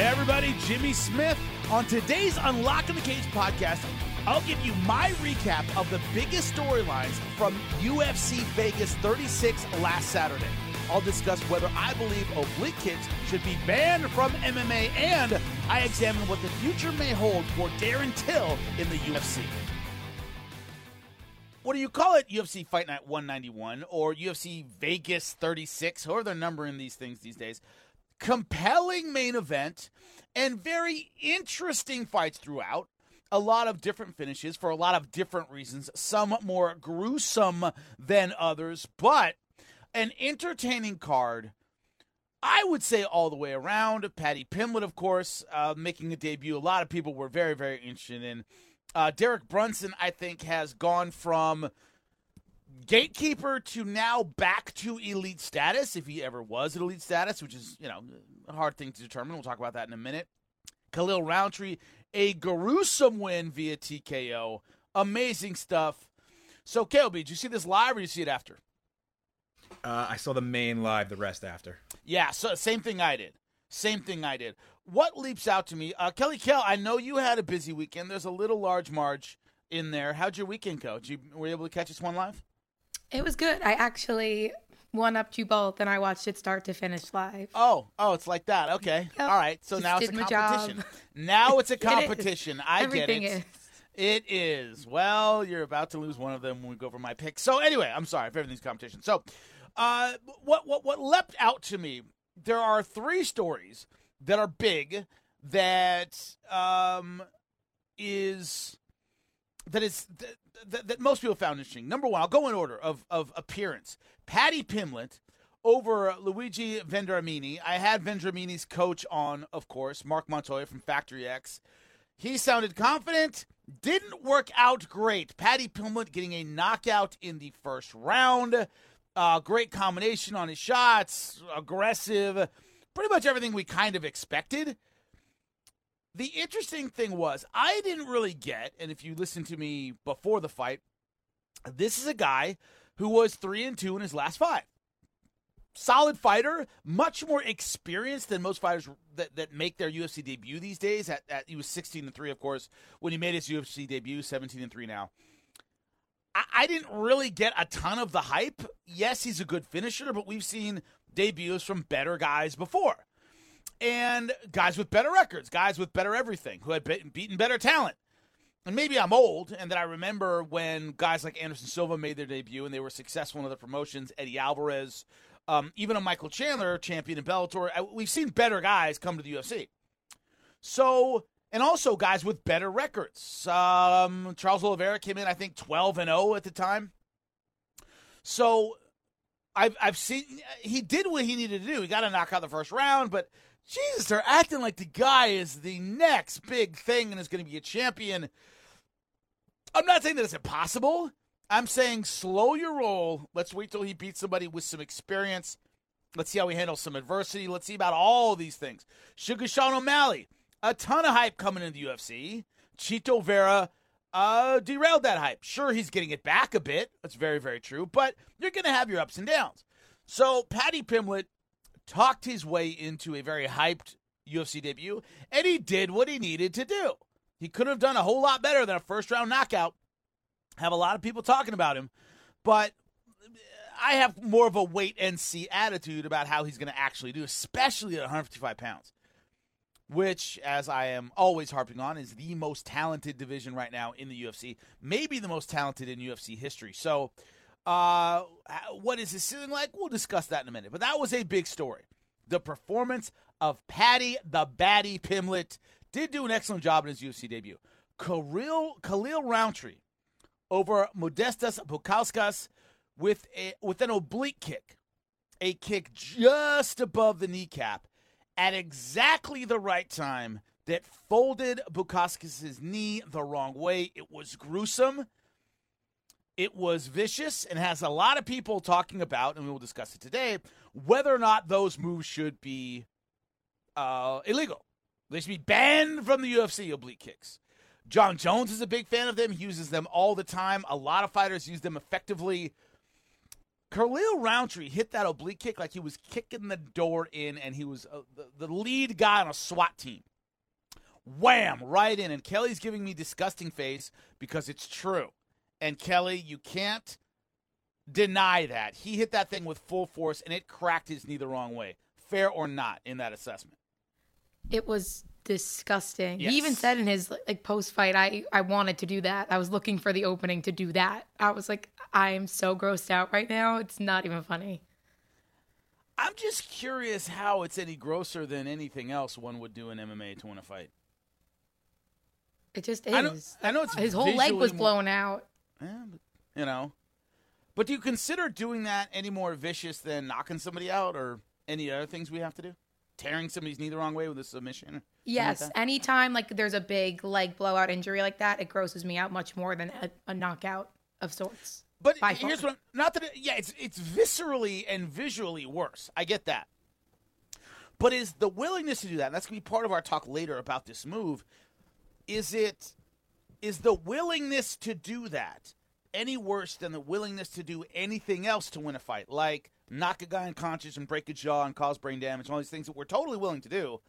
Hey everybody, Jimmy Smith. On today's Unlocking the Cage podcast, I'll give you my recap of the biggest storylines from UFC Vegas 36 last Saturday. I'll discuss whether I believe oblique kicks should be banned from MMA, and I examine what the future may hold for Darren Till in the UFC. What do you call it? UFC Fight Night 191 or UFC Vegas 36, however they're numbering these things these days. Compelling main event and very interesting fights throughout a lot of different finishes for a lot of different reasons, some more gruesome than others, but an entertaining card. I would say all the way around. Paddy Pimblett, of course, uh, making a debut. A lot of people were very, very interested in. Uh, Derek Brunson, I think, has gone from gatekeeper to now back to elite status, if he ever was at elite status, which is, you know, a hard thing to determine. We'll talk about that in a minute. Khalil Rountree, a gruesome win via TKO. Amazing stuff. So, KLB, did you see this live or did you see it after? Uh, I saw the main live, the rest after. Yeah, so same thing I did. Same thing I did. What leaps out to me? Uh, Kelly Kell, I know you had a busy weekend. There's a little large marge in there. How'd your weekend go? Did you were you able to catch this one live? It was good. I actually one up you both, and I watched it start to finish live. Oh, oh, it's like that. Okay, Yep. all right. So Just now it's a competition. Now it's a It competition. I Everything get it. is. It is. Well, you're about to lose one of them when we go over my pick. So anyway, I'm sorry if everything's competition. So, uh, what what what leapt out to me? There are three stories that are big that um is that is that, that, most people found interesting. Number one, I'll go in order of of appearance. Paddy Pimblett over Luigi Vendramini. I had Vendramini's coach on, of course, Marc Montoya from Factory X. He sounded confident. Didn't work out great. Paddy Pimblett getting a knockout in the first round. Uh, great combination on his shots, aggressive, pretty much everything we kind of expected. The interesting thing was, I didn't really get, and if you listen to me before the fight, this is a guy who was three and two in his last five. Solid fighter, much more experienced than most fighters that, that make their UFC debut these days. At, at he was sixteen and three, of course, when he made his UFC debut. Seventeen and three now. I, I didn't really get a ton of the hype. Yes, he's a good finisher, but we've seen debuts from better guys before and guys with better records, guys with better everything, who had be- beaten better talent. And maybe I'm old, and that I remember when guys like Anderson Silva made their debut and they were successful in other promotions. Eddie Alvarez, um, even a Michael Chandler, champion in Bellator. Uh, We've seen better guys come to the UFC. So, and also guys with better records. Um, Charles Oliveira came in, I think, 12 and 0 at the time. So, I've I've seen he did what he needed to do. He got to knock out the first round, but Jesus, they're acting like the guy is the next big thing and is going to be a champion. I'm not saying that it's impossible. I'm saying slow your roll. Let's wait till he beats somebody with some experience. Let's see how he handles some adversity. Let's see about all these things. Sugar Sean O'Malley, a ton of hype coming into the UFC. Chito Vera uh, derailed that hype. Sure, he's getting it back a bit. That's very, very true. But you're going to have your ups and downs. So Paddy Pimblett talked his way into a very hyped UFC debut, and he did what he needed to do. He could have done a whole lot better than a first round knockout. Have a lot of people talking about him, but I have more of a wait and see attitude about how he's going to actually do, especially at 155 pounds, which, as I am always harping on, is the most talented division right now in the UFC, maybe the most talented in UFC history. So, uh, what is his ceiling like? We'll discuss that in a minute. But that was a big story. The performance of Paddy the Baddie Pimblett did do an excellent job in his UFC debut. Khalil, Khalil Rountree over Modestas Bukauskas with a with an oblique kick, a kick just above the kneecap at exactly the right time that folded Bukauskas' knee the wrong way. It was gruesome. It was vicious and has a lot of people talking about, and we will discuss it today, whether or not those moves should be uh, illegal. They should be banned from the UFC, oblique kicks. Jon Jones is a big fan of them. He uses them all the time. A lot of fighters use them effectively. Khalil Rountree hit that oblique kick like he was kicking the door in, and he was uh, the, the lead guy on a SWAT team. Wham! Right in. And Kelly's giving me disgusting face because it's true. And Kelly, you can't deny that. He hit that thing with full force and it cracked his knee the wrong way. Fair or not in that assessment? It was disgusting. Yes. He even said in his like post fight, I I wanted to do that. I was looking for the opening to do that. I was like, I am so grossed out right now. It's not even funny. I'm just curious how it's any grosser than anything else one would do in MMA to win a fight. It just is. I know, I know it's his whole leg was more- blown out. Yeah, but, you know. But do you consider doing that any more vicious than knocking somebody out or any other things we have to do? Tearing somebody's knee the wrong way with a submission? like Yes, that? anytime like there's a big leg blowout injury like that, it grosses me out much more than a, a knockout of sorts. But here's far. what not that it, yeah, it's it's viscerally and visually worse. I get that. But is the willingness to do that, and that's gonna be part of our talk later about this move, is it is the willingness to do that any worse than the willingness to do anything else to win a fight? Like knock a guy unconscious and break a jaw and cause brain damage, and all these things that we're totally willing to do.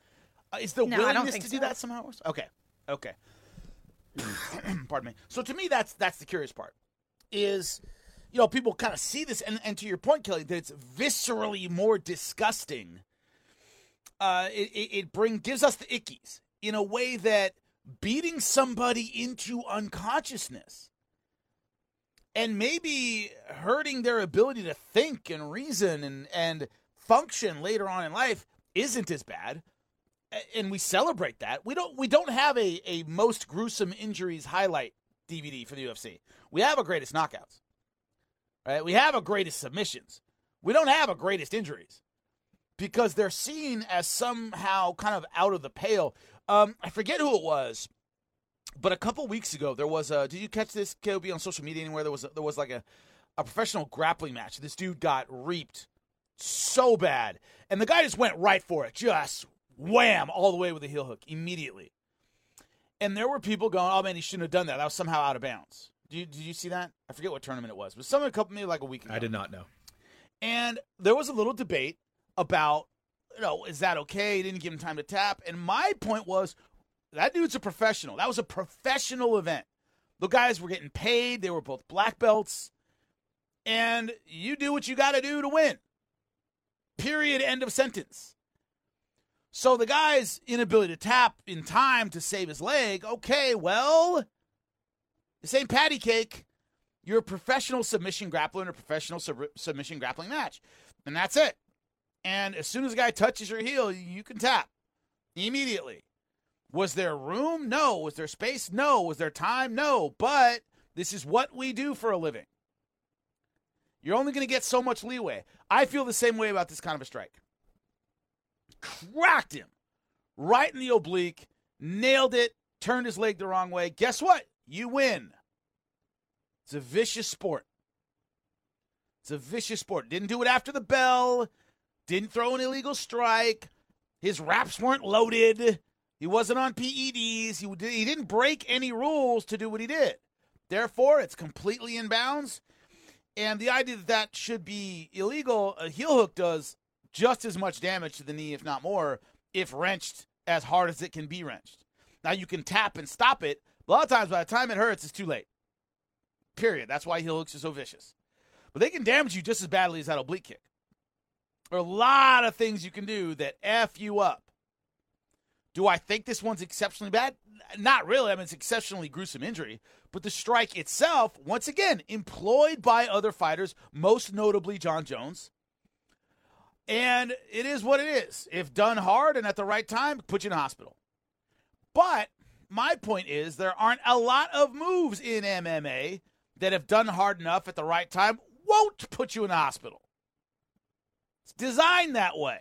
Uh, is the No, willingness to do that somehow worse? Okay. Okay. Pardon me. So to me that's that's the curious part is you know people kind of see this and, and to your point kelly that it's viscerally more disgusting uh it, it, it bring gives us the ickies in a way that beating somebody into unconsciousness. And maybe hurting their ability to think and reason and and function later on in life isn't as bad. And we celebrate that. We don't we don't have a, a most gruesome injuries highlight dvd for the ufc we have a greatest knockouts right? We have a greatest submissions. We don't have a greatest injuries because they're seen as somehow kind of out of the pale. Um, i forget who it was but a couple weeks ago there was a did you catch this kobe on social media anywhere? There was a, there was like a, a professional grappling match. This dude got reaped so bad and the guy just went right for it. Just wham all the way with a heel hook immediately. And there were people going oh man he shouldn't have done that. That was somehow out of bounds. Did you, did you see that? I forget what tournament it was but some a couple maybe like a week ago. I did not know. and there was a little debate about, you know, is that okay? He didn't give him time to tap. And my point was, that dude's a professional. That was a professional event. The guys were getting paid. They were both black belts. And you do what you got to do to win. Period. End of sentence. So the guy's inability to tap in time to save his leg, okay, well, this ain't patty cake. You're a professional submission grappler in a professional sub- submission grappling match. And that's it. And as soon as a guy touches your heel, you can tap immediately. Was there room? No. Was there space? No. Was there time? No. But this is what we do for a living. You're only going to get so much leeway. I feel the same way about this kind of a strike. Cracked him right in the oblique, nailed it, turned his leg the wrong way. Guess what? You win. It's a vicious sport. It's a vicious sport. Didn't do it after the bell. Didn't throw an illegal strike. His wraps weren't loaded. He wasn't on PEDs. He, did- he didn't break any rules to do what he did. Therefore, it's completely in bounds. And the idea that that should be illegal, a heel hook does just as much damage to the knee, if not more, if wrenched as hard as it can be wrenched. Now, you can tap and stop it. But a lot of times, by the time it hurts, it's too late. Period. That's why heel hooks are so vicious. But they can damage you just as badly as that oblique kick. There are a lot of things you can do that F you up. Do I think this one's exceptionally bad? Not really. I mean, it's exceptionally gruesome injury. But the strike itself, once again, employed by other fighters, most notably Jon Jones. And it is what it is. If done hard and at the right time, put you in a hospital. But my point is, there aren't a lot of moves in MMA that, if done hard enough at the right time, won't put you in a hospital. It's designed that way.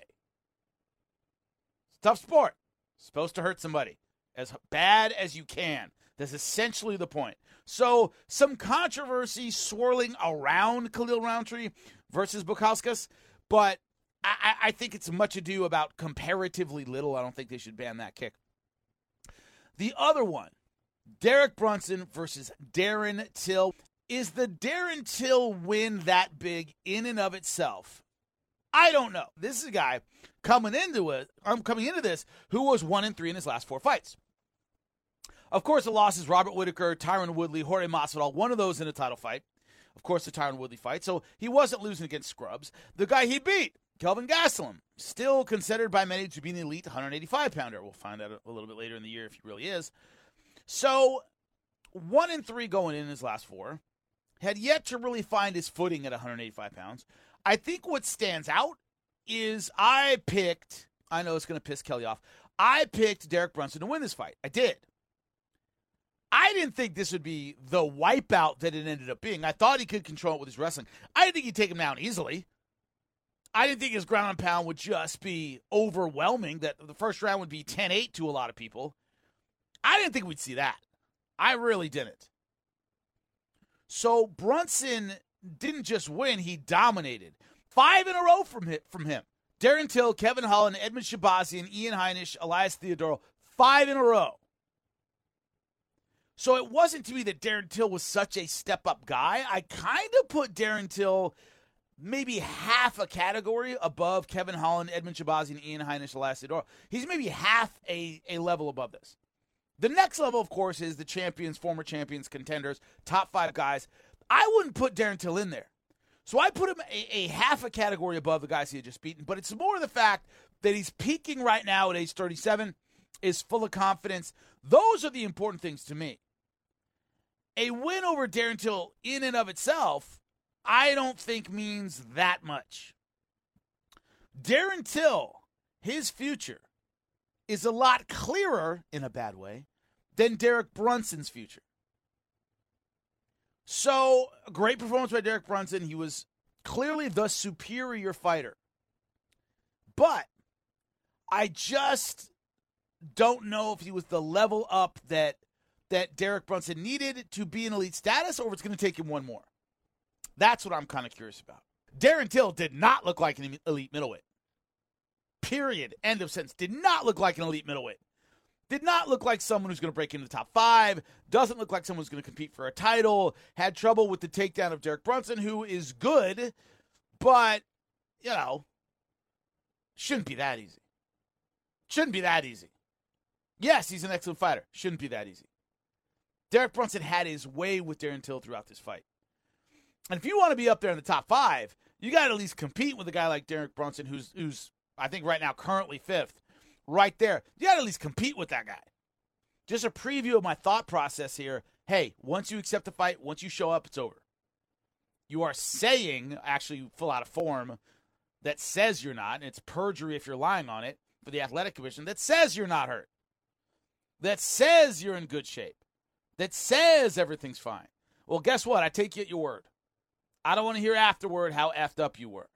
It's tough sport. It's supposed to hurt somebody as bad as you can. That's essentially the point. So, some controversy swirling around Khalil Rountree versus Bukauskas, but I I think it's much ado about comparatively little. I don't think they should ban that kick. The other one, Derek Brunson versus Darren Till. Is the Darren Till win that big in and of itself? I don't know. This is a guy coming into it. I'm coming into this who was one and three in his last four fights. Of course, the losses: Robert Whitaker, Tyron Woodley, Jorge Masvidal. One of those in a title fight. Of course, the Tyron Woodley fight. So he wasn't losing against scrubs. The guy he beat, Kelvin Gastelum, still considered by many to be an elite 185 pounder. We'll find out a little bit later in the year if he really is. So one and three going in his last four, had yet to really find his footing at 185 pounds. I think what stands out is I picked, I know it's going to piss Kelly off, I picked Derek Brunson to win this fight. I did. I didn't think this would be the wipeout that it ended up being. I thought he could control it with his wrestling. I didn't think he'd take him down easily. I didn't think his ground and pound would just be overwhelming, that the first round would be 10 8 to a lot of people. I didn't think we'd see that. I really didn't. So Brunson didn't just win, he dominated. Five in a row from him. From him. Darren Till, Kevin Holland, Edmen Shahbazyan, Ian Heinisch, Elias Theodorou. Five in a row. So it wasn't to me that Darren Till was such a step up guy. I kind of put Darren Till maybe half a category above Kevin Holland, Edmen Shahbazyan, Ian Heinisch, Elias Theodorou. He's maybe half a, a level above this. The next level, of course, is the champions, former champions, contenders, top five guys. I wouldn't put Darren Till in there. So I put him a, a, half a category above the guys he had just beaten. But it's more the fact that he's peaking right now at age 37, is full of confidence. Those are the important things to me. A win over Darren Till in and of itself, I don't think means that much. Darren Till, his future, is a lot clearer in a bad way than Derek Brunson's future. So, great performance by Derek Brunson. He was clearly the superior fighter. But I just don't know if he was the level up that that Derek Brunson needed to be in elite status or if it's going to take him one more. That's what I'm kind of curious about. Darren Till did not look like an elite middleweight. Period. End of sentence. Did not look like an elite middleweight. Did not look like someone who's going to break into the top five. Doesn't look like someone who's going to compete for a title. Had trouble with the takedown of Derek Brunson, who is good, but, you know, shouldn't be that easy. Shouldn't be that easy. Yes, he's an excellent fighter. Shouldn't be that easy. Derek Brunson had his way with Darren Till throughout this fight. And if you want to be up there in the top five, you got to at least compete with a guy like Derek Brunson, who's who's I think right now currently fifth, right there. You got to at least compete with that guy. Just a preview of my thought process here. Hey, once you accept the fight, once you show up, it's over. You are saying, actually, full out of form, that says you're not, and it's perjury if you're lying on it for the athletic commission, that says you're not hurt, that says you're in good shape, that says everything's fine. Well, guess what? I take you at your word. I don't want to hear afterward how effed up you were.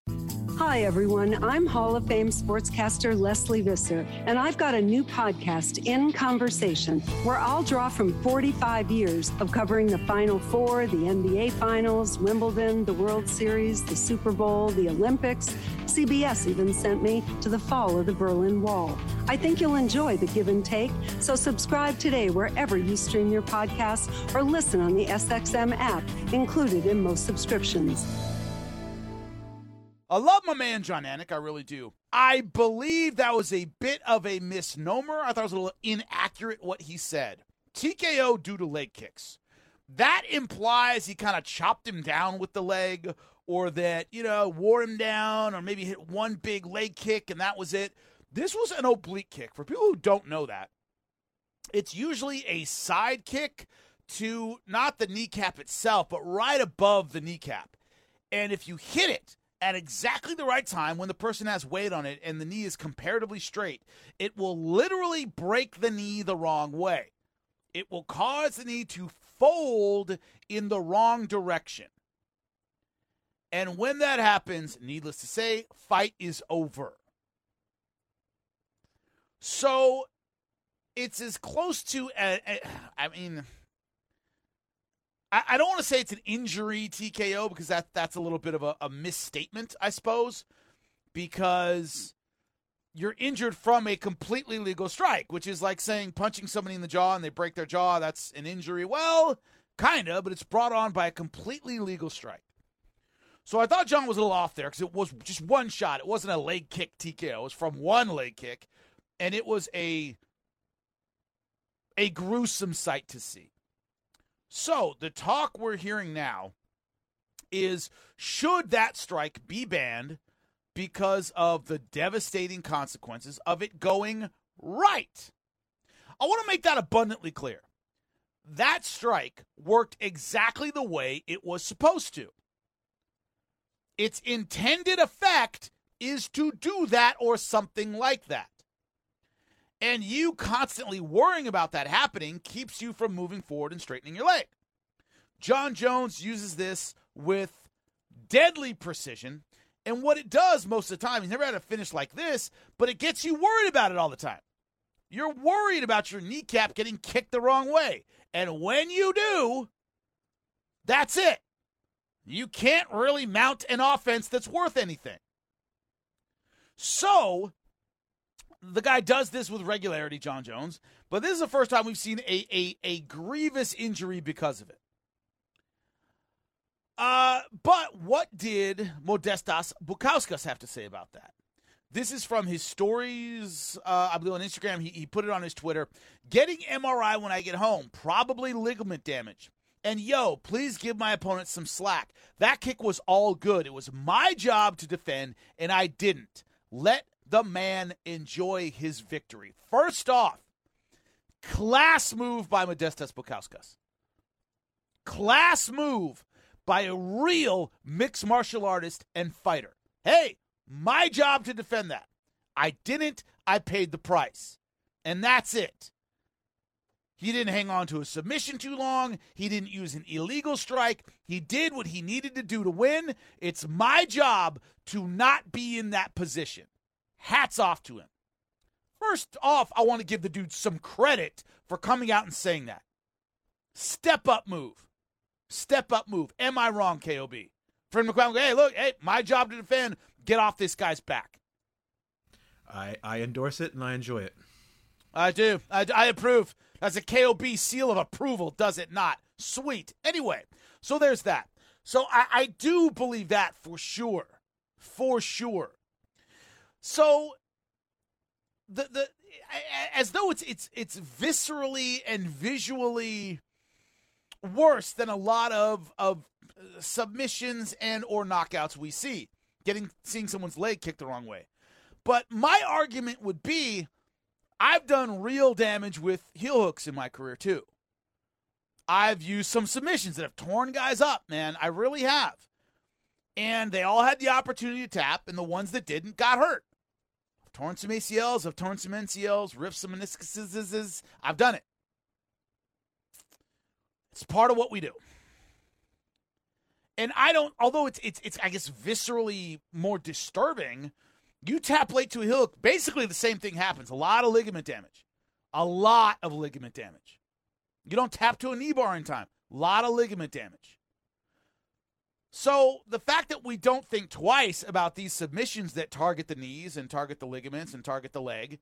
Hi, everyone. I'm Hall of Fame sportscaster Lesley Visser, and I've got a new podcast, In Conversation, where I'll draw from 45 years of covering the Final Four, the NBA Finals, Wimbledon, the World Series, the Super Bowl, the Olympics. CBS even sent me to the fall of the Berlin Wall. I think you'll enjoy the give and take, so subscribe today wherever you stream your podcasts or listen on the SXM app, included in most subscriptions. I love my man Jon Anik, I really do. I believe that was a bit of a misnomer. I thought it was a little inaccurate what he said. TKO due to leg kicks. That implies he kind of chopped him down with the leg, or that, you know, wore him down, or maybe hit one big leg kick and that was it. This was an oblique kick. For people who don't know that, it's usually a side kick to not the kneecap itself, but right above the kneecap. And if you hit it, at exactly the right time when the person has weight on it and the knee is comparatively straight, it will literally break the knee the wrong way. It will cause the knee to fold in the wrong direction. And when that happens, needless to say, fight is over. So it's as close to, I mean, I, I don't want to say it's an injury TKO because that that's a little bit of a, a misstatement, I suppose, because you're injured from a completely legal strike, which is like saying punching somebody in the jaw and they break their jaw. That's an injury. Well, Kinda, but it's brought on by a completely legal strike. So I thought Jon was a little off there because it was just one shot. It wasn't a leg kick TKO. It was from one leg kick, and it was a a gruesome sight to see. So the talk we're hearing now is should that strike be banned because of the devastating consequences of it going right? I want to make that abundantly clear. That strike worked exactly the way it was supposed to. Its intended effect is to do that or something like that. And you constantly worrying about that happening keeps you from moving forward and straightening your leg. Jon Jones uses this with deadly precision. And what it does most of the time, he's never had a finish like this, but it gets you worried about it all the time. You're worried about your kneecap getting kicked the wrong way. And when you do, that's it. You can't really mount an offense that's worth anything. So, the guy does this with regularity, Jon Jones, but this is the first time we've seen a, a, a grievous injury because of it. Uh, but what did Modestas Bukauskas have to say about that? This is from his stories, uh, I believe on Instagram. He, he put it on his Twitter. Getting MRI when I get home, probably ligament damage. And yo, please give my opponent some slack. That kick was all good. It was my job to defend, and I didn't. Let the man enjoy his victory. First off, class move by Modestas Bukauskas. Class move by a real mixed martial artist and fighter. Hey, my job to defend that. I didn't, I paid the price. And that's it. He didn't hang on to a submission too long. He didn't use an illegal strike. He did what he needed to do to win. It's my job to not be in that position. Hats off to him. First off, I want to give the dude some credit for coming out and saying that. Step up move. Step up move. Am I wrong, KOB? Friend McCown, hey, look, hey, my job to defend. Get off this guy's back. I I endorse it and I enjoy it. I do. I, I approve. That's a KOB seal of approval, does it not? Sweet. Anyway, so there's that. So I, I do believe that for sure. For sure. So the the as though it's it's it's viscerally and visually worse than a lot of of uh, submissions and or knockouts we see. Getting seeing someone's leg kicked the wrong way. But my argument would be i've done real damage with heel hooks in my career too. I've used some submissions that have torn guys up man. I really have. And they all had the opportunity to tap and the ones that didn't got hurt torn some acls i've torn some mcls ripped some meniscuses i've done it it's part of what we do. And I don't although it's it's it's I guess viscerally more disturbing, you tap late to a hook, basically the same thing happens. A lot of ligament damage. A lot of ligament damage. You don't tap to a knee bar in time. A lot of ligament damage. So the fact that we don't think twice about these submissions that target the knees and target the ligaments and target the leg,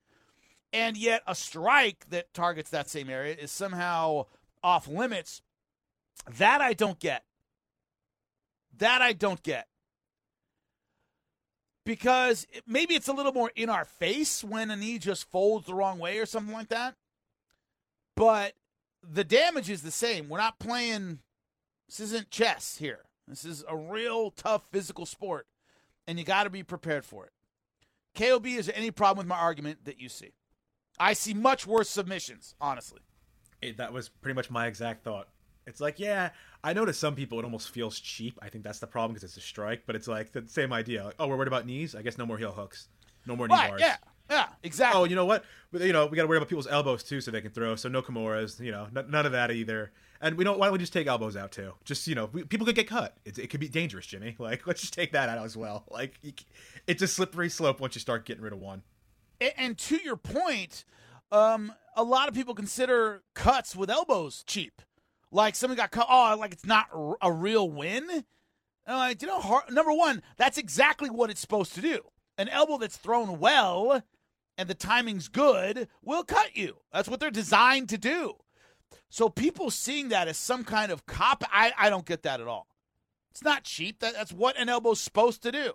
and yet a strike that targets that same area is somehow off limits. That I don't get. That I don't get. Because maybe it's a little more in our face when a knee just folds the wrong way or something like that. But the damage is the same. We're not playing, this isn't chess here. This is a real tough physical sport, and you got to be prepared for it. KOB, is there any problem with my argument that you see? I see much worse submissions, honestly it, that was pretty much my exact thought. It's like, yeah, I know to some people it almost feels cheap. I think that's the problem because it's a strike, but it's like the same idea. Like, oh, we're worried about knees. I guess no more heel hooks, no more knee right, bars. Yeah, yeah, exactly. Oh, you know what? You know, we got to worry about people's elbows too, so they can throw. So no Kimuras. You know, n- none of that either. And we don't. Why don't we just take elbows out too? Just you know, we, people could get cut. It, it could be dangerous, Jimmy. Like, let's just take that out as well. Like, you, it's a slippery slope once you start getting rid of one. and, and to your point, um, a lot of people consider cuts with elbows cheap. Like somebody got cut. Oh, like it's not a real win. Like you know, hard, number one, that's exactly what it's supposed to do. An elbow that's thrown well and the timing's good We'll cut you. That's what they're designed to do. So people seeing that as some kind of cop, I, I don't get that at all. It's not cheap. That, that's what an elbow's supposed to do.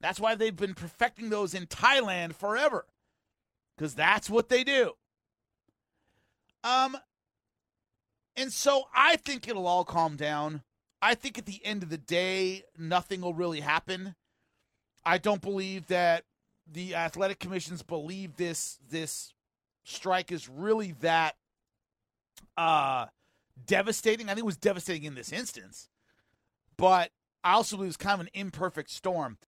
That's why they've been perfecting those in Thailand forever. Because that's what they do. Um, and so I think it'll all calm down. I think at the end of the day, nothing will really happen. I don't believe that the athletic commissions believe this this strike is really that uh devastating. I think it was devastating in this instance. But I also believe it was kind of an imperfect storm.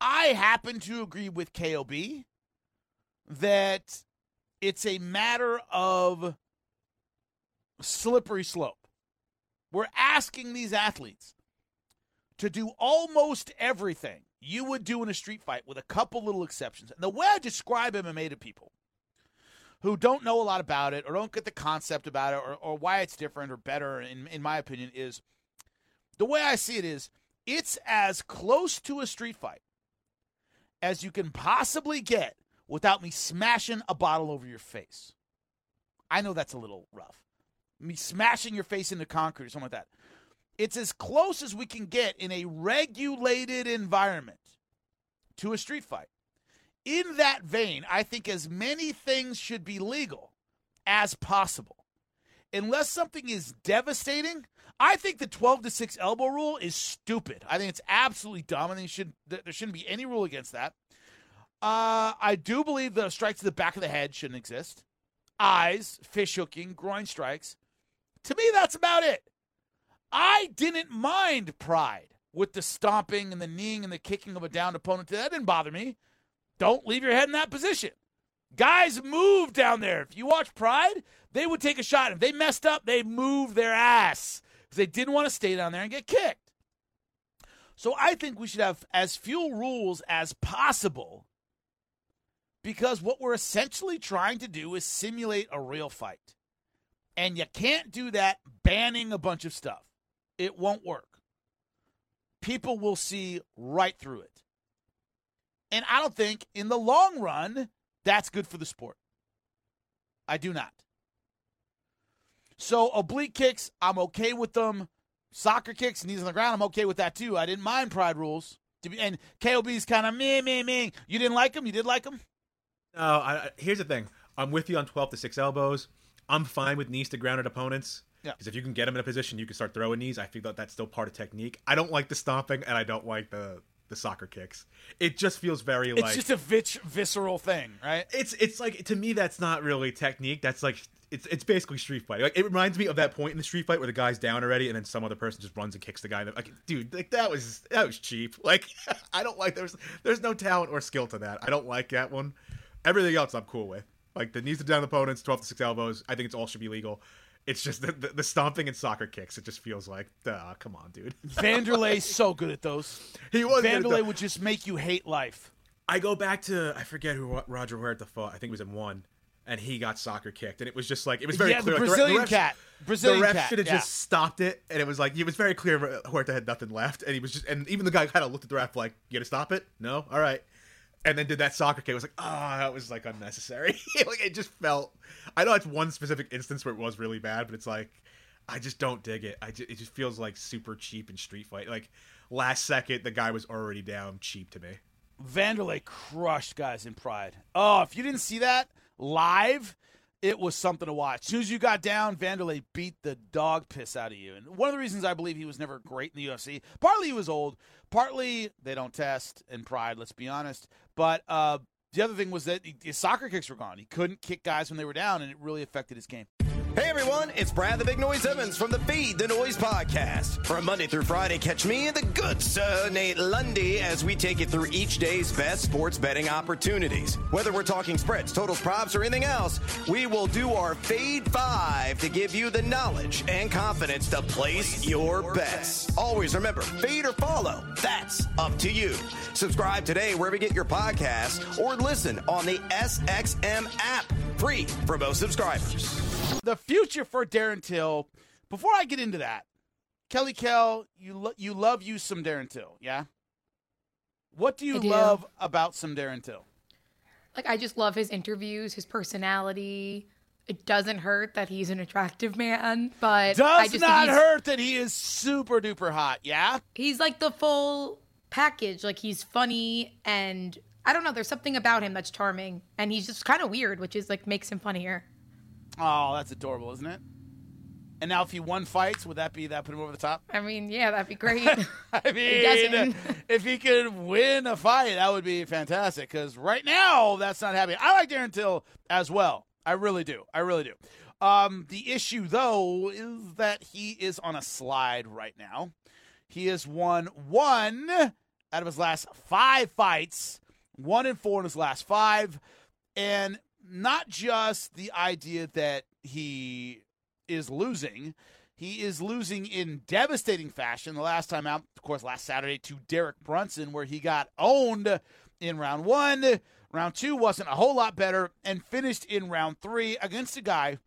I happen to agree with KOB that it's a matter of slippery slope. We're asking these athletes to do almost everything you would do in a street fight with a couple little exceptions. And the way I describe MMA to people who don't know a lot about it or don't get the concept about it or, or why it's different or better, in, in my opinion, is the way I see it is it's as close to a street fight as you can possibly get without me smashing a bottle over your face. I know that's a little rough. Me smashing your face into concrete or something like that. It's as close as we can get in a regulated environment to a street fight. In that vein, I think as many things should be legal as possible. Unless something is devastating, I think the 12 to 6 elbow rule is stupid. I think it's absolutely dumb, and should, there shouldn't be any rule against that. Uh, I do believe the strikes to the back of the head shouldn't exist. Eyes, fish hooking, groin strikes. To me, that's about it. I didn't mind pride with the stomping and the kneeing and the kicking of a downed opponent. That didn't bother me. Don't leave your head in that position. Guys move down there. If you watch Pride, they would take a shot. If they messed up, they move their ass because they didn't want to stay down there and get kicked. So I think we should have as few rules as possible because what we're essentially trying to do is simulate a real fight. And you can't do that banning a bunch of stuff. It won't work. People will see right through it. And I don't think in the long run that's good for the sport. I do not. So oblique kicks, I'm okay with them. Soccer kicks, knees on the ground, I'm okay with that too. I didn't mind pride rules. And KOB's kind of me, me, me. You didn't like them? You did like them? No, here's the thing. I'm with you on 12 to 6 elbows. I'm fine with knees to grounded opponents. Yeah. Because if you can get them in a position, you can start throwing knees. I feel that that's still part of technique. I don't like the stomping, and I don't like the the soccer kicks. It just feels very it's like it's just a vis- visceral thing, right? it's it's like to me that's not really technique. That's like it's it's basically street fight. Like it reminds me of that point in the street fight where the guy's down already, and then some other person just runs and kicks the guy. Like, dude, like that was that was cheap. Like I don't like there's there's no talent or skill to that. I don't like that one. Everything else I'm cool with. Like the knees to down opponents, twelve to six elbows. I think it's all should be legal. It's just the, the, the stomping and soccer kicks. It just feels like, uh, come on, dude. Vanderlei's so good at those. He was Vanderlei would just make you hate life. I go back to I forget who Roger Huerta fought. I think it was in one, and he got soccer kicked, and it was just like it was very yeah, clear. the like, Brazilian refs- cat. Brazilian the ref should have yeah. just stopped it, and it was like it was very clear Huerta had nothing left, and he was just and even the guy kind of looked at the ref like, "You gonna stop it? No, all right." And then did that soccer kick. Was like, oh, that was like unnecessary. like it just felt. I know it's one specific instance where it was really bad, but it's like, I just don't dig it. I just, it just feels like super cheap in street fight. Like last second, the guy was already down. Cheap to me. Vanderlei crushed guys in Pride. Oh, if you didn't see that live, it was something to watch. As soon as you got down, Vanderlei beat the dog piss out of you. And one of the reasons I believe he was never great in the UFC, partly he was old, partly they don't test in Pride, let's be honest. But uh, the other thing was that his soccer kicks were gone. He couldn't kick guys when they were down, and it really affected his game. Hey everyone, it's Brad the Big Noise Evans from the Feed the Noise podcast. From Monday through Friday, catch me and the good sir Nate Lundy as we take you through each day's best sports betting opportunities. Whether we're talking spreads, totals, props, or anything else, we will do our Fade 5 to give you the knowledge and confidence to place your bets. Always remember, fade or follow, that's up to you. Subscribe today wherever you get your podcasts or listen on the SXM app, free for most subscribers. The future for Darren Till. Before I get into that, Kelly Kell, you lo- you love you some Darren Till, yeah? What do you do. love about some Darren Till? Like I just love his interviews, his personality. it doesn't hurt that he's an attractive man, but Does I just not hurt that he is super duper hot. Yeah. he's like the full package. Like he's funny and I don't know. There's something about him that's charming, and he's just kind of weird, which is like makes him funnier. Oh, that's adorable, isn't it? And now, if he won fights, would that be that put him over the top? I mean, yeah, that'd be great. I mean, if he could win a fight, that would be fantastic. Because right now, that's not happening. I like Darren Till as well. I really do. I really do. Um, the issue, though, is that he is on a slide right now. He has won one out of his last five fights, one and four in his last five, and not just the idea that he is losing. He is losing in devastating fashion. The last time out, of course, last Saturday to Derek Brunson, where he got owned in round one. Round two wasn't a whole lot better, and finished in round three against a guy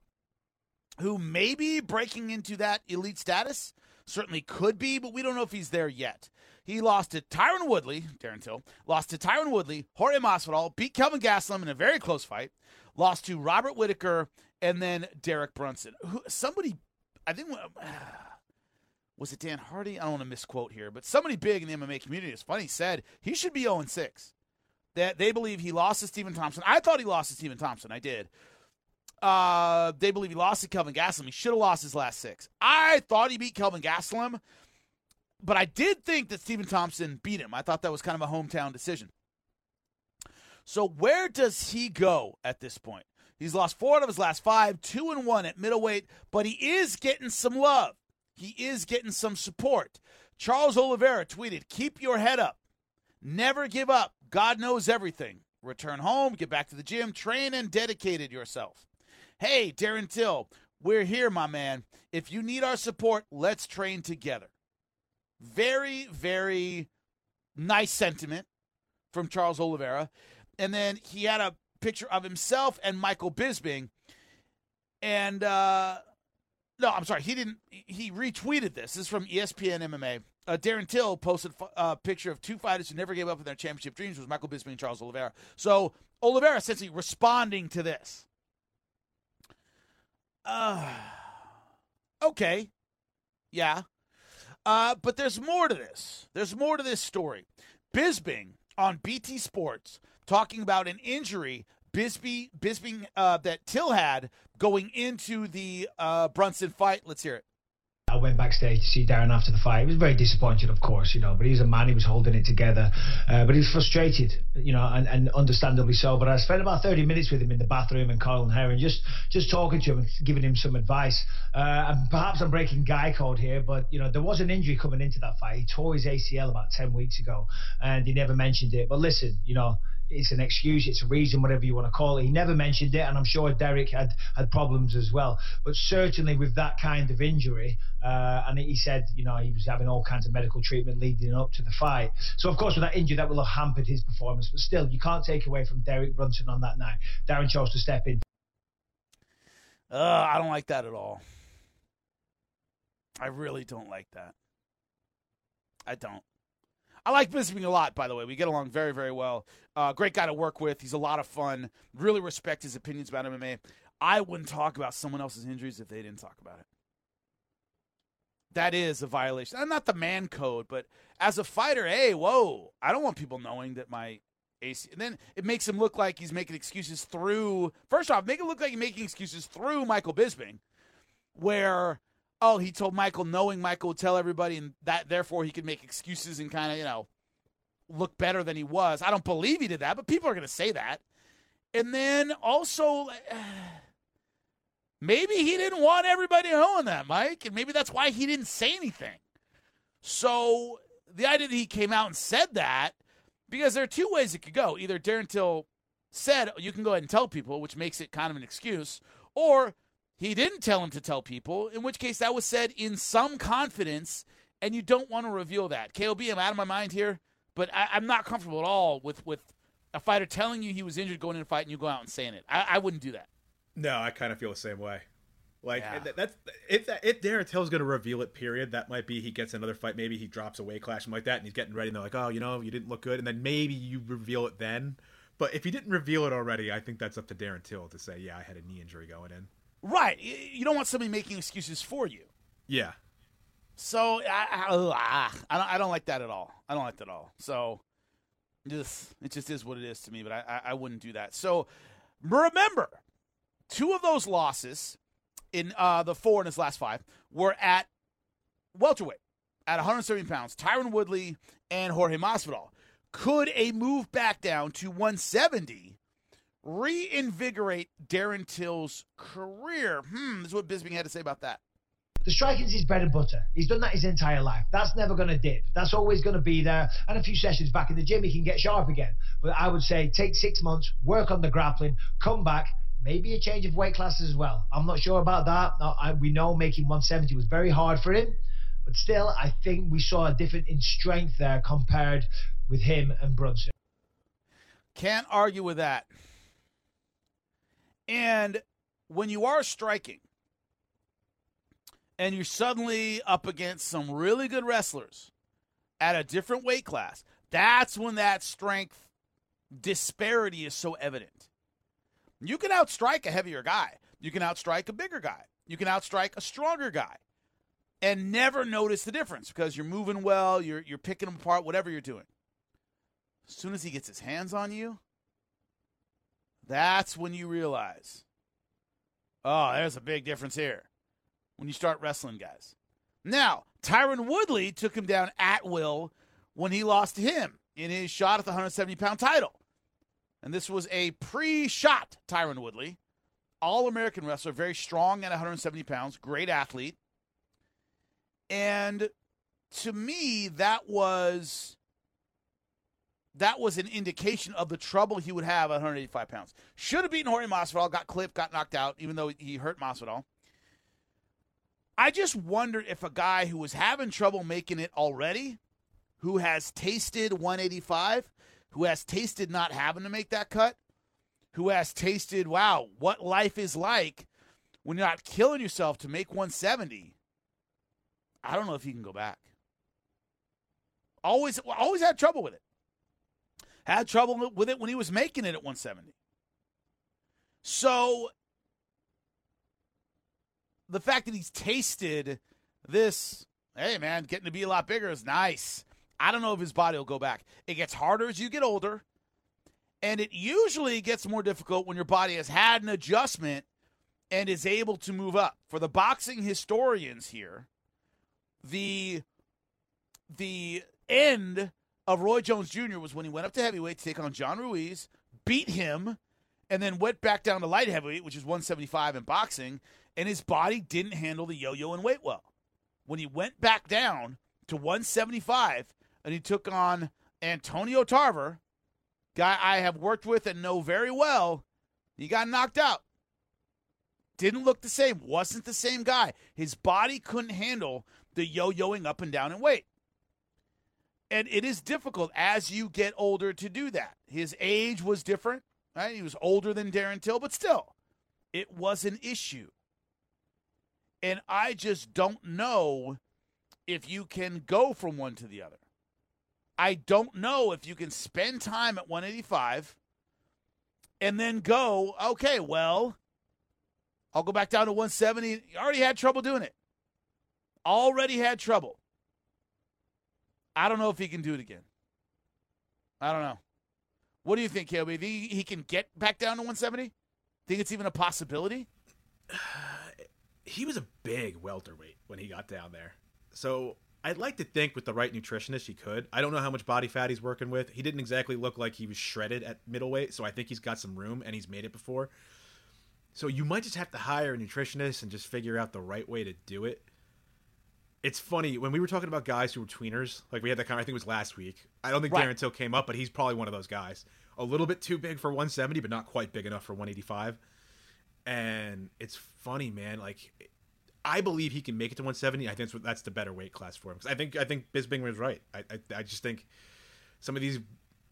who may be breaking into that elite status. Certainly could be, but we don't know if he's there yet. He lost to Tyron Woodley, Darren Till, lost to Tyron Woodley, Jorge Masvidal, beat Kelvin Gastelum in a very close fight, lost to Robert Whitaker, and then Derek Brunson. Who somebody, I think, was it Dan Hardy? I don't want to misquote here, but somebody big in the MMA community, it's funny, said he should be 0 6. That they believe he lost to Stephen Thompson. I thought he lost to Stephen Thompson. I did. Uh, they believe he lost to Kelvin Gastelum. He should have lost his last six. I thought he beat Kelvin Gastelum, but I did think that Stephen Thompson beat him. I thought that was kind of a hometown decision. So where does he go at this point? He's lost four out of his last five, two and one at middleweight, but he is getting some love. He is getting some support. Charles Oliveira tweeted, "Keep your head up, never give up. God knows everything. Return home, get back to the gym, train, and dedicated yourself." Hey, Darren Till, we're here, my man. If you need our support, let's train together. Very, very nice sentiment from Charles Oliveira. And then he had a picture of himself and Michael Bisping. And uh no, I'm sorry, he didn't. He retweeted this. This is from ESPN MMA. Uh, Darren Till posted a picture of two fighters who never gave up on their championship dreams. Was Michael Bisping and Charles Oliveira. So Oliveira essentially responding to this. Uh, okay, yeah, uh, but there's more to this. There's more to this story. Bisping on BT Sports talking about an injury Bisbee Bisping uh, that Till had going into the uh, Brunson fight. Let's hear it. I went backstage to see Darren after the fight. He was very disappointed, of course, you know, but he's a man. He was holding it together, uh, but he was frustrated, you know, and, and understandably so. But I spent about 30 minutes with him in the bathroom and Heron, just just talking to him and giving him some advice. Uh, and perhaps I'm breaking guy code here, but you know, there was an injury coming into that fight. He tore his ACL about 10 weeks ago, and he never mentioned it. But listen, you know, it's an excuse, it's a reason, whatever you want to call it. He never mentioned it, and I'm sure Derek had had problems as well. But certainly with that kind of injury, uh, and he said, you know, he was having all kinds of medical treatment leading up to the fight. So of course, with that injury, that will have hampered his performance. But still, you can't take away from Derek Brunson on that night. Darren chose to step in. Uh, I don't like that at all. I really don't like that. I don't. I like Bisping a lot, by the way. We get along very, very well. Uh, great guy to work with. He's a lot of fun. Really respect his opinions about MMA. I wouldn't talk about someone else's injuries if they didn't talk about it. That is a violation. I'm not the man code, but as a fighter, hey, whoa, I don't want people knowing that my AC. And then it makes him look like he's making excuses through. First off, make it look like he's making excuses through Michael Bisping, where oh he told Michael, knowing Michael would tell everybody, and that therefore he could make excuses and kind of you know look better than he was. I don't believe he did that, but people are going to say that. And then also. Maybe he didn't want everybody knowing that, Mike, and maybe that's why he didn't say anything. So the idea that he came out and said that, because there are two ways it could go. Either Darren Till said you can go ahead and tell people, which makes it kind of an excuse, or he didn't tell him to tell people, in which case that was said in some confidence, and you don't want to reveal that. KOB, I'm out of my mind here, but I, am not comfortable at all with with a fighter telling you he was injured going in a fight and you go out and saying it. I, I wouldn't do that. No, I kind of feel the same way. Like Yeah. that- that's if that, if Darren Till's going to reveal it, period. That might be he gets another fight. Maybe he drops a weight class, something like that, and he's getting ready. And they're like, "Oh, you know, you didn't look good," and then maybe you reveal it then. But if he didn't reveal it already, I think that's up to Darren Till to say, yeah, I had a knee injury going in. Right. You don't want somebody making excuses for you. Yeah. So I, I, ah, I don't I don't like that at all. I don't like that at all. So just it just is what it is to me. But I, I, I wouldn't do that. So remember, two of those losses in uh, the four in his last five were at welterweight at 170 pounds. Tyron Woodley and Jorge Masvidal. Could a move back down to 170 reinvigorate Darren Till's career? Hmm. This is what Bisping had to say about that. The striking's his bread and butter. He's done that his entire life. That's never going to dip. That's always going to be there. And a few sessions back in the gym, he can get sharp again. But I would say take six months, work on the grappling, come back, maybe a change of weight classes as well. I'm not sure about that. I, we know making 170 was very hard for him. But still, I think we saw a difference in strength there compared with him and Brunson. Can't argue with that. And when you are striking and you're suddenly up against some really good wrestlers at a different weight class, that's when that strength disparity is so evident. You can outstrike a heavier guy, you can outstrike a bigger guy, you can outstrike a stronger guy. And never notice the difference because you're moving well, you're you're picking them apart, whatever you're doing. As soon as he gets his hands on you, that's when you realize, oh, there's a big difference here when you start wrestling guys. Now, Tyron Woodley took him down at will when he lost to him in his shot at the 170 pound title. And this was a pre shot Tyron Woodley, all American wrestler, very strong at 170 pounds, great athlete. And to me, that was that was an indication of the trouble he would have at 185 pounds. Should have beaten Jorge Masvidal, got clipped, got knocked out, even though he hurt Masvidal. I just wondered if a guy who was having trouble making it already, who has tasted 185, who has tasted not having to make that cut, who has tasted, wow, what life is like when you're not killing yourself to make 170. I don't know if he can go back. Always, always had trouble with it had trouble with it when he was making it at 170. So the fact that he's tasted this, hey man, getting to be a lot bigger is nice. I don't know if his body will go back. It gets harder as you get older, and it usually gets more difficult when your body has had an adjustment and is able to move up. For the boxing historians here, the the end of Roy Jones Jr. was when he went up to heavyweight to take on John Ruiz, beat him, and then went back down to light heavyweight, which is 175 in boxing, and his body didn't handle the yo-yo and weight well. When he went back down to 175 and he took on Antonio Tarver, guy I have worked with and know very well, he got knocked out. Didn't look the same, wasn't the same guy. His body couldn't handle the yo-yoing up and down in weight. And it is difficult as you get older to do that. His age was different. Right? He was older than Darren Till, but still, it was an issue. And I just don't know if you can go from one to the other. I don't know if you can spend time at 185 and then go, okay, well, I'll go back down to 170. You already had trouble doing it. Already had trouble. I don't know if he can do it again. I don't know. What do you think, KOB? Think he can get back down to 170? Think it's even a possibility? he was a big welterweight when he got down there. So I'd like to think with the right nutritionist he could. I don't know how much body fat he's working with. He didn't exactly look like he was shredded at middleweight, so I think he's got some room and he's made it before. So you might just have to hire a nutritionist and just figure out the right way to do it. It's funny when we were talking about guys who were tweeners, like we had that kind. I think it was last week. I don't think Right. Darren Till came up, but he's probably one of those guys. A little bit too big for 170, but not quite big enough for 185. And it's funny, man. Like I believe he can make it to 170. I think that's, that's the better weight class for him. 'Cause I think I think Bisping was right. I, I I just think some of these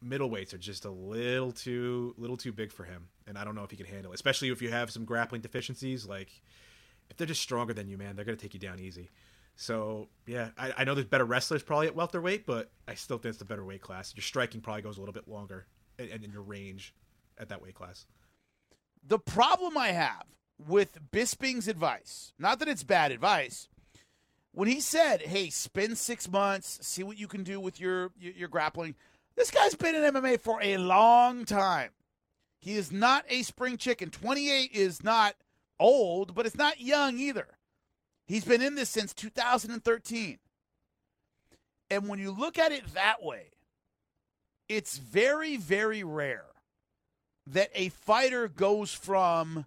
middleweights are just a little too little too big for him, and I don't know if he can handle it. Especially if you have some grappling deficiencies. Like if they're just stronger than you, man, they're gonna take you down easy. So yeah, I, I know there's better wrestlers probably at welterweight, but I still think it's the better weight class. Your striking probably goes a little bit longer. and, and your range at that weight class. The problem I have with Bisping's advice, not that it's bad advice, when he said, "Hey, spend six months, see what you can do with your your, your grappling," this guy's been in MMA for a long time. He is not a spring chicken. Twenty eight is not old, but it's not young either. He's been in this since 2013. And when you look at it that way, it's very, very rare that a fighter goes from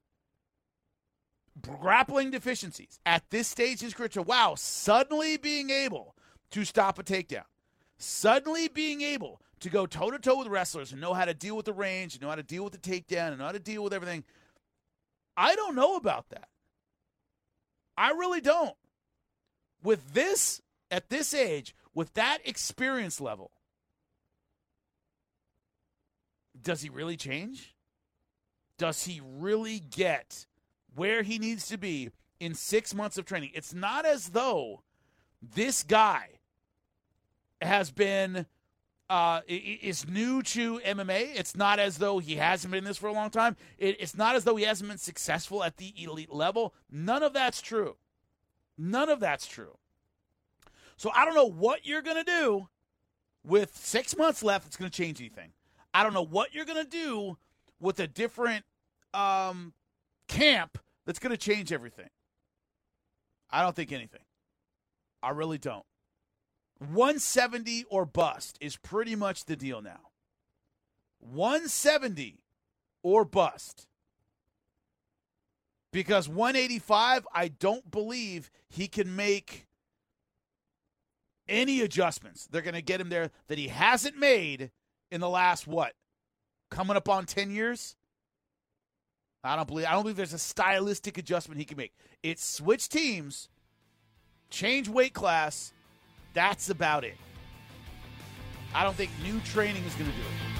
grappling deficiencies at this stage in his career to wow, suddenly being able to stop a takedown, suddenly being able to go toe to toe with wrestlers and know how to deal with the range, and know how to deal with the takedown, and know how to deal with everything. I don't know about that. I really don't. With this, at this age, with that experience level, does he really change? Does he really get where he needs to be in six months of training? It's not as though this guy has been uh, is new to MMA. It's not as though he hasn't been in this for a long time. It, it's not as though he hasn't been successful at the elite level. None of that's true. None of that's true. So I don't know what you're going to do with six months left that's going to change anything. I don't know what you're going to do with a different um, camp that's going to change everything. I don't think anything. I really don't. 170 or bust is pretty much the deal now. 170 or bust. Because 185, I don't believe he can make any adjustments. They're going to get him there that he hasn't made in the last what? Coming up on 10 years? I don't believe I don't believe there's a stylistic adjustment he can make. It's switch teams, change weight class, that's about it. I don't think new training is going to do it.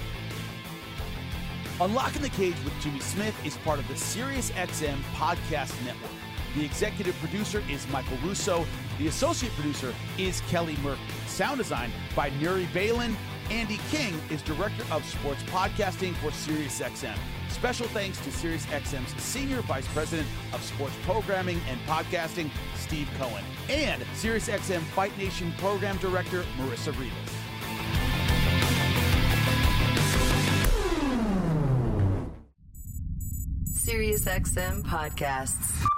Unlocking the Cage with Jimmy Smith is part of the SiriusXM podcast network. The executive producer is Michael Russo. The associate producer is Kelly Murphy. Sound design by Nuri Balin. Andy King is director of sports podcasting for SiriusXM. Special thanks to SiriusXM's Senior Vice President of Sports Programming and Podcasting, Steve Cohen, and SiriusXM Fight Nation Program Director, Marissa Rivas. SiriusXM Podcasts.